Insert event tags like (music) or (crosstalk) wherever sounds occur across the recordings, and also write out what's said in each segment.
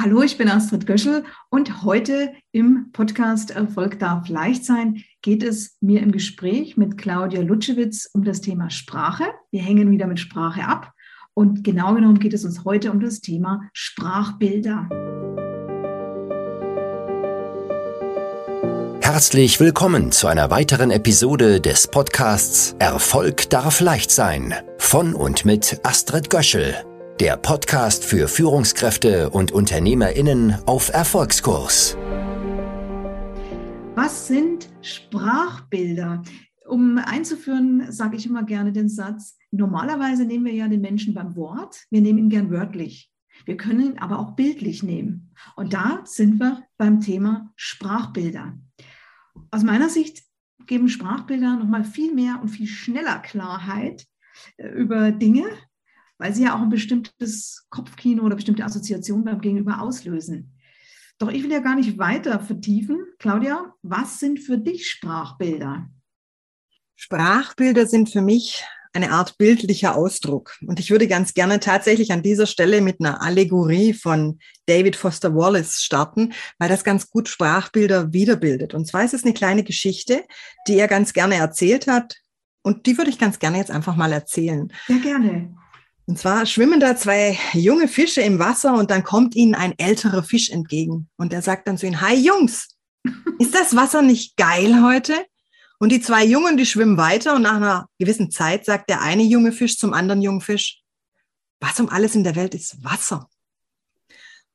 Hallo, ich bin Astrid Göschel und heute im Podcast Erfolg darf leicht sein geht es mir im Gespräch mit Claudia Lutschewitz um das Thema Sprache. Wir hängen wieder mit Sprache ab und genau genommen geht es uns heute um das Thema Sprachbilder. Herzlich willkommen zu einer weiteren Episode des Podcasts Erfolg darf leicht sein von und mit Astrid Göschel der Podcast für Führungskräfte und Unternehmerinnen auf Erfolgskurs. Was sind Sprachbilder? Um einzuführen, sage ich immer gerne den Satz, normalerweise nehmen wir ja den Menschen beim Wort, wir nehmen ihn gern wörtlich. Wir können ihn aber auch bildlich nehmen. Und da sind wir beim Thema Sprachbilder. Aus meiner Sicht geben Sprachbilder nochmal viel mehr und viel schneller Klarheit äh, über Dinge, weil sie ja auch ein bestimmtes Kopfkino oder bestimmte Assoziationen beim Gegenüber auslösen. Doch ich will ja gar nicht weiter vertiefen. Claudia, was sind für dich Sprachbilder? Sprachbilder sind für mich eine Art bildlicher Ausdruck. Und ich würde ganz gerne tatsächlich an dieser Stelle mit einer Allegorie von David Foster Wallace starten, weil das ganz gut Sprachbilder wiederbildet. Und zwar ist es eine kleine Geschichte, die er ganz gerne erzählt hat. Und die würde ich ganz gerne jetzt einfach mal erzählen. Sehr gerne. Und zwar schwimmen da zwei junge Fische im Wasser und dann kommt ihnen ein älterer Fisch entgegen. Und der sagt dann zu ihnen, hi Jungs, (laughs) ist das Wasser nicht geil heute? Und die zwei Jungen, die schwimmen weiter und nach einer gewissen Zeit sagt der eine junge Fisch zum anderen jungen Fisch, was um alles in der Welt ist Wasser?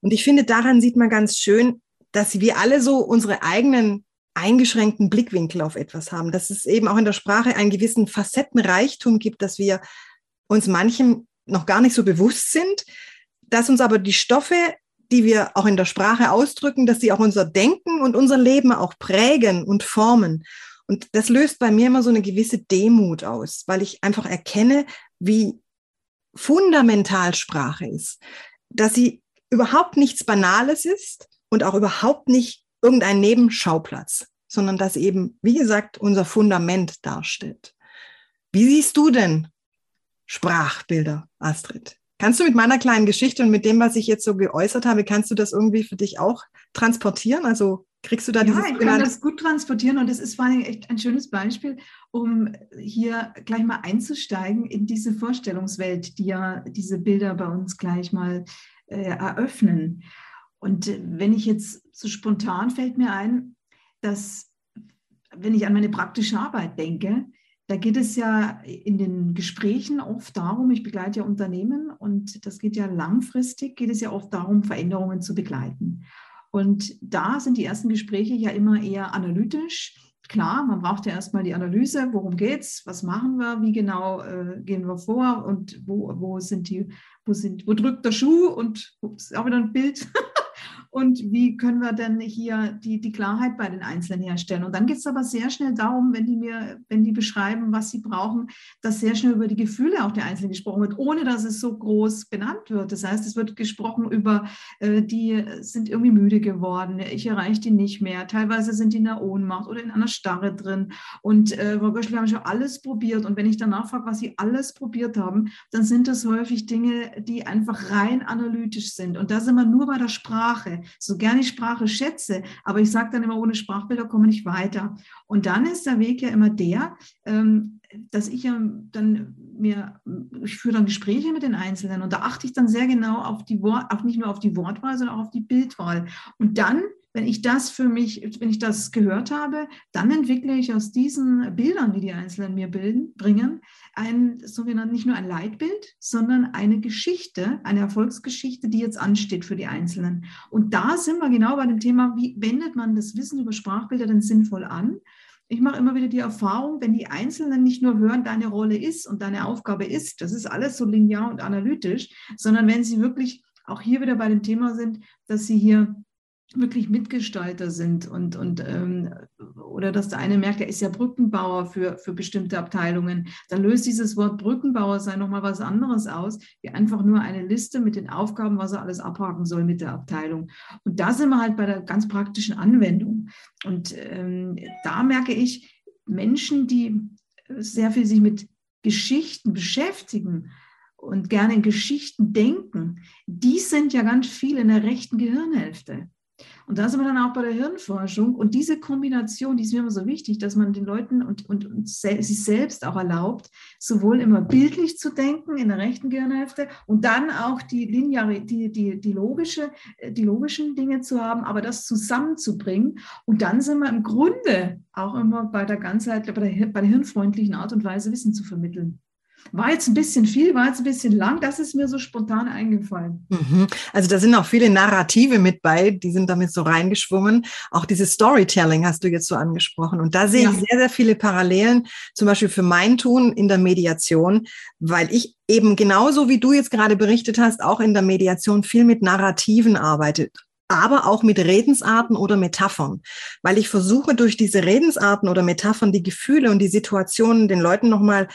Und ich finde, daran sieht man ganz schön, dass wir alle so unsere eigenen eingeschränkten Blickwinkel auf etwas haben, dass es eben auch in der Sprache einen gewissen Facettenreichtum gibt, dass wir uns manchem noch gar nicht so bewusst sind, dass uns aber die Stoffe, die wir auch in der Sprache ausdrücken, dass sie auch unser Denken und unser Leben auch prägen und formen. Und das löst bei mir immer so eine gewisse Demut aus, weil ich einfach erkenne, wie fundamental Sprache ist, dass sie überhaupt nichts Banales ist und auch überhaupt nicht irgendein Nebenschauplatz, sondern dass eben, wie gesagt, unser Fundament darstellt. Wie siehst du denn Sprachbilder, Astrid. Kannst du mit meiner kleinen Geschichte und mit dem, was ich jetzt so geäußert habe, kannst du das irgendwie für dich auch transportieren? Also kriegst du da ja, dieses ich kann das gut transportieren und das ist vor allem echt ein schönes Beispiel, um hier gleich mal einzusteigen in diese Vorstellungswelt, die ja diese Bilder bei uns gleich mal äh, eröffnen. Und äh, wenn ich jetzt so spontan fällt mir ein, dass wenn ich an meine praktische Arbeit denke, da geht es ja in den Gesprächen oft darum, ich begleite ja Unternehmen und das geht ja langfristig, geht es ja oft darum, Veränderungen zu begleiten. Und da sind die ersten Gespräche ja immer eher analytisch. Klar, man braucht ja erstmal die Analyse, worum geht's, was machen wir, wie genau äh, gehen wir vor und wo, wo sind die, wo sind, wo drückt der Schuh und ups, auch wieder ein Bild. (laughs) und wie können wir denn hier die, die Klarheit bei den Einzelnen herstellen. Und dann geht es aber sehr schnell darum, wenn die mir, wenn die beschreiben, was sie brauchen, dass sehr schnell über die Gefühle auch der Einzelnen gesprochen wird, ohne dass es so groß benannt wird. Das heißt, es wird gesprochen über, äh, die sind irgendwie müde geworden, ich erreiche die nicht mehr, teilweise sind die in der Ohnmacht oder in einer Starre drin. Und äh, Frau Göschel, wir haben schon alles probiert. Und wenn ich danach frage, was sie alles probiert haben, dann sind das häufig Dinge, die einfach rein analytisch sind. Und da sind wir nur bei der Sprache so gerne ich Sprache schätze, aber ich sage dann immer, ohne Sprachbilder komme ich nicht weiter. Und dann ist der Weg ja immer der, ähm, dass ich ja dann mir, ich führe dann Gespräche mit den Einzelnen und da achte ich dann sehr genau auf die Wort, auch nicht nur auf die Wortwahl, sondern auch auf die Bildwahl. Und dann wenn ich das für mich, wenn ich das gehört habe, dann entwickle ich aus diesen Bildern, die die Einzelnen mir bilden, bringen, ein sogenanntes, nicht nur ein Leitbild, sondern eine Geschichte, eine Erfolgsgeschichte, die jetzt ansteht für die Einzelnen. Und da sind wir genau bei dem Thema, wie wendet man das Wissen über Sprachbilder denn sinnvoll an? Ich mache immer wieder die Erfahrung, wenn die Einzelnen nicht nur hören, deine Rolle ist und deine Aufgabe ist, das ist alles so linear und analytisch, sondern wenn sie wirklich auch hier wieder bei dem Thema sind, dass sie hier wirklich Mitgestalter sind und, und ähm, oder dass der eine merkt, er ist ja Brückenbauer für, für bestimmte Abteilungen, dann löst dieses Wort Brückenbauer sein nochmal was anderes aus, wie einfach nur eine Liste mit den Aufgaben, was er alles abhaken soll mit der Abteilung. Und da sind wir halt bei der ganz praktischen Anwendung. Und ähm, da merke ich, Menschen, die sehr viel sich mit Geschichten beschäftigen, und gerne in Geschichten denken, die sind ja ganz viel in der rechten Gehirnhälfte. Und da sind wir dann auch bei der Hirnforschung. Und diese Kombination, die ist mir immer so wichtig, dass man den Leuten und, und, und sich selbst auch erlaubt, sowohl immer bildlich zu denken in der rechten Gehirnhälfte und dann auch die lineare, die, die, die, logische, die logischen Dinge zu haben, aber das zusammenzubringen. Und dann sind wir im Grunde auch immer bei der Ganzheit, bei bei der hirnfreundlichen Art und Weise Wissen zu vermitteln. War jetzt ein bisschen viel, war jetzt ein bisschen lang, das ist mir so spontan eingefallen. Mhm. Also da sind auch viele Narrative mit bei, die sind damit so reingeschwungen. Auch dieses Storytelling hast du jetzt so angesprochen. Und da sehe ja. ich sehr, sehr viele Parallelen, zum Beispiel für mein Tun in der Mediation, weil ich eben genauso wie du jetzt gerade berichtet hast, auch in der Mediation viel mit Narrativen arbeitet aber auch mit Redensarten oder Metaphern, weil ich versuche durch diese Redensarten oder Metaphern die Gefühle und die Situationen den Leuten nochmal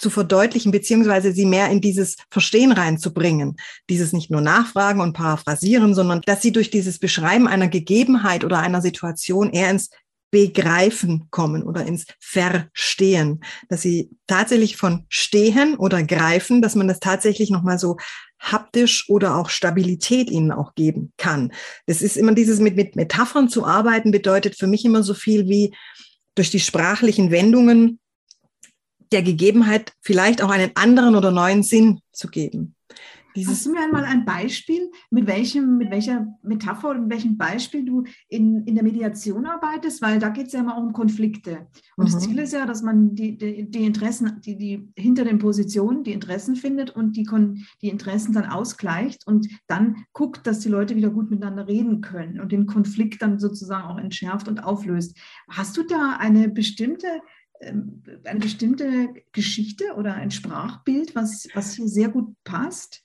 zu verdeutlichen, beziehungsweise sie mehr in dieses Verstehen reinzubringen. Dieses nicht nur nachfragen und paraphrasieren, sondern dass sie durch dieses Beschreiben einer Gegebenheit oder einer Situation eher ins Begreifen kommen oder ins Verstehen, dass sie tatsächlich von Stehen oder Greifen, dass man das tatsächlich nochmal so haptisch oder auch Stabilität ihnen auch geben kann. Das ist immer dieses mit, mit Metaphern zu arbeiten, bedeutet für mich immer so viel wie durch die sprachlichen Wendungen der Gegebenheit vielleicht auch einen anderen oder neuen Sinn zu geben. Dieses Hast du mir einmal ein Beispiel, mit, welchem, mit welcher Metapher oder mit welchem Beispiel du in, in der Mediation arbeitest? Weil da geht es ja immer um Konflikte. Und mhm. das Ziel ist ja, dass man die, die, die Interessen, die, die hinter den Positionen die Interessen findet und die, die Interessen dann ausgleicht und dann guckt, dass die Leute wieder gut miteinander reden können und den Konflikt dann sozusagen auch entschärft und auflöst. Hast du da eine bestimmte eine bestimmte Geschichte oder ein Sprachbild, was, was hier sehr gut passt?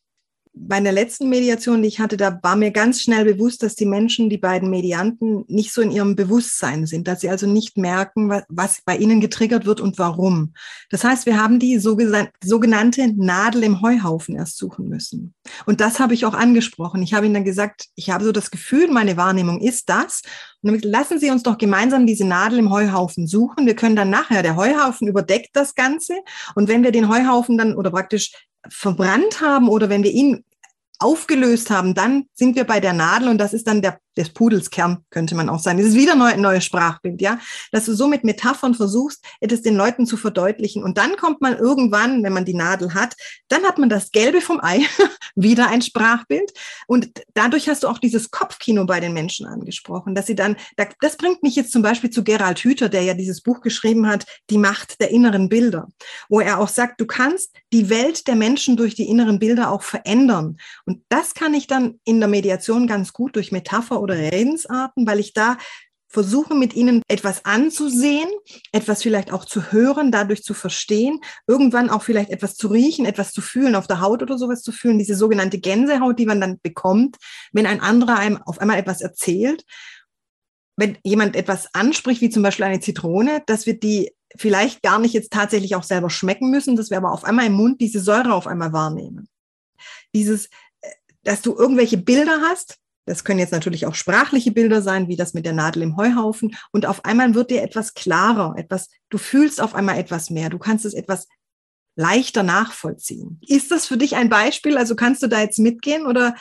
Bei der letzten Mediation, die ich hatte, da war mir ganz schnell bewusst, dass die Menschen, die beiden Medianten, nicht so in ihrem Bewusstsein sind, dass sie also nicht merken, was, bei ihnen getriggert wird und warum. Das heißt, wir haben die sogenannte Nadel im Heuhaufen erst suchen müssen. Und das habe ich auch angesprochen. Ich habe ihnen dann gesagt, ich habe so das Gefühl, meine Wahrnehmung ist das. Und damit lassen Sie uns doch gemeinsam diese Nadel im Heuhaufen suchen. Wir können dann nachher, der Heuhaufen überdeckt das Ganze. Und wenn wir den Heuhaufen dann oder praktisch verbrannt haben oder wenn wir ihn aufgelöst haben, dann sind wir bei der Nadel und das ist dann der des Pudels Kern, könnte man auch sagen. Das ist wieder ein neues Sprachbild, ja. Dass du so mit Metaphern versuchst, etwas den Leuten zu verdeutlichen. Und dann kommt man irgendwann, wenn man die Nadel hat, dann hat man das Gelbe vom Ei, (laughs) wieder ein Sprachbild. Und dadurch hast du auch dieses Kopfkino bei den Menschen angesprochen, dass sie dann, das bringt mich jetzt zum Beispiel zu Gerald Hüther, der ja dieses Buch geschrieben hat, Die Macht der inneren Bilder, wo er auch sagt, du kannst die Welt der Menschen durch die inneren Bilder auch verändern. Und das kann ich dann in der Mediation ganz gut durch Metapher oder Redensarten, weil ich da versuche mit ihnen etwas anzusehen, etwas vielleicht auch zu hören, dadurch zu verstehen, irgendwann auch vielleicht etwas zu riechen, etwas zu fühlen, auf der Haut oder sowas zu fühlen, diese sogenannte Gänsehaut, die man dann bekommt, wenn ein anderer einem auf einmal etwas erzählt. Wenn jemand etwas anspricht, wie zum Beispiel eine Zitrone, dass wir die vielleicht gar nicht jetzt tatsächlich auch selber schmecken müssen, dass wir aber auf einmal im Mund diese Säure auf einmal wahrnehmen. Dieses, äh, dass du irgendwelche Bilder hast, das können jetzt natürlich auch sprachliche Bilder sein, wie das mit der Nadel im Heuhaufen. Und auf einmal wird dir etwas klarer, etwas, du fühlst auf einmal etwas mehr. Du kannst es etwas leichter nachvollziehen. Ist das für dich ein Beispiel? Also kannst du da jetzt mitgehen oder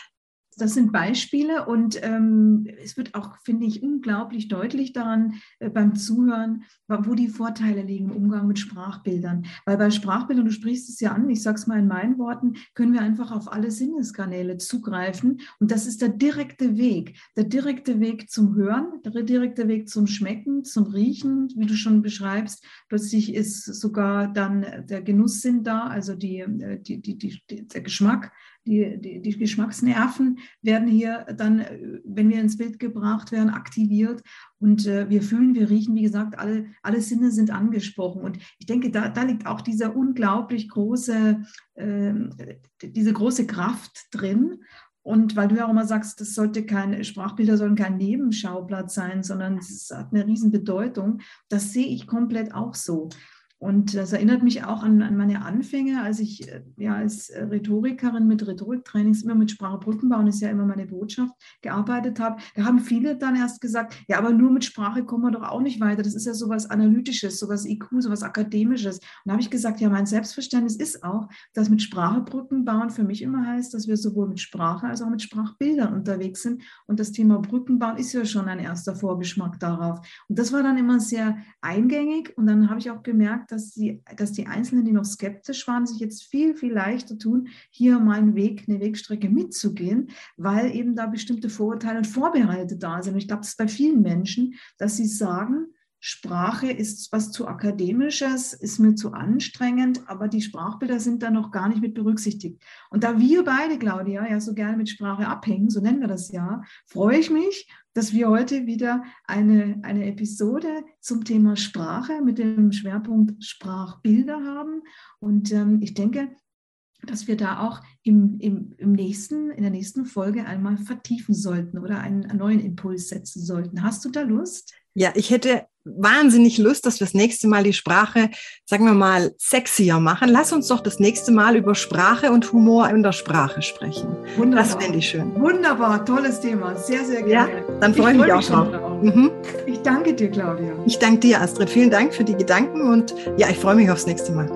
das sind Beispiele und ähm, es wird auch, finde ich, unglaublich deutlich daran äh, beim Zuhören, wo die Vorteile liegen im Umgang mit Sprachbildern. Weil bei Sprachbildern, du sprichst es ja an, ich sage es mal in meinen Worten, können wir einfach auf alle Sinneskanäle zugreifen und das ist der direkte Weg. Der direkte Weg zum Hören, der direkte Weg zum Schmecken, zum Riechen, wie du schon beschreibst. Plötzlich ist sogar dann der Genusssinn da, also die, äh, die, die, die der Geschmack die, die, die, Geschmacksnerven werden hier dann, wenn wir ins Bild gebracht werden, aktiviert. Und äh, wir fühlen, wir riechen, wie gesagt, alle, alle Sinne sind angesprochen. Und ich denke, da, da liegt auch dieser unglaublich große, äh, diese große Kraft drin. Und weil du ja auch immer sagst, das sollte kein, Sprachbilder sollen kein Nebenschauplatz sein, sondern es hat eine riesen Bedeutung, das sehe ich komplett auch so. Und das erinnert mich auch an, an meine Anfänge, als ich äh, ja als Rhetorikerin mit Rhetoriktrainings immer mit Sprache Brückenbauen ist ja immer meine Botschaft gearbeitet habe. Da haben viele dann erst gesagt, ja, aber nur mit Sprache kommen wir doch auch nicht weiter. Das ist ja sowas Analytisches, sowas IQ, sowas Akademisches. Und da habe ich gesagt, ja, mein Selbstverständnis ist auch, dass mit Sprache Brückenbauen für mich immer heißt, dass wir sowohl mit Sprache als auch mit Sprachbildern unterwegs sind. Und das Thema Brückenbauen ist ja schon ein erster Vorgeschmack darauf. Und das war dann immer sehr eingängig. Und dann habe ich auch gemerkt, dass die, dass die Einzelnen, die noch skeptisch waren, sich jetzt viel, viel leichter tun, hier mal einen Weg, eine Wegstrecke mitzugehen, weil eben da bestimmte Vorurteile und Vorbehalte da sind. Und ich glaube, das ist bei vielen Menschen, dass sie sagen, Sprache ist was zu akademisches, ist mir zu anstrengend, aber die Sprachbilder sind da noch gar nicht mit berücksichtigt. Und da wir beide, Claudia, ja so gerne mit Sprache abhängen, so nennen wir das ja, freue ich mich, dass wir heute wieder eine, eine Episode zum Thema Sprache mit dem Schwerpunkt Sprachbilder haben. Und ähm, ich denke, dass wir da auch im, im, im nächsten, in der nächsten Folge einmal vertiefen sollten oder einen, einen neuen Impuls setzen sollten. Hast du da Lust? Ja, ich hätte wahnsinnig Lust, dass wir das nächste Mal die Sprache, sagen wir mal, sexier machen. Lass uns doch das nächste Mal über Sprache und Humor in der Sprache sprechen. Wunderbar. Das fände ich schön. Wunderbar, tolles Thema. Sehr, sehr gerne. Ja, dann freue ich mich, mich auch drauf. Mhm. Ich danke dir, Claudia. Ich danke dir, Astrid. Vielen Dank für die Gedanken und ja, ich freue mich aufs nächste Mal.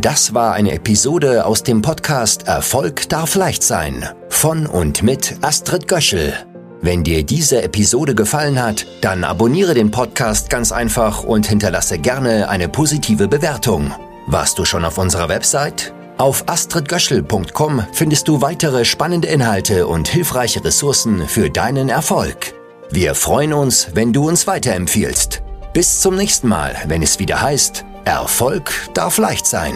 Das war eine Episode aus dem Podcast Erfolg darf leicht sein von und mit Astrid Göschel. Wenn dir diese Episode gefallen hat, dann abonniere den Podcast ganz einfach und hinterlasse gerne eine positive Bewertung. Warst du schon auf unserer Website? Auf astridgöschel.com findest du weitere spannende Inhalte und hilfreiche Ressourcen für deinen Erfolg. Wir freuen uns, wenn du uns weiterempfiehlst. Bis zum nächsten Mal, wenn es wieder heißt, Erfolg darf leicht sein.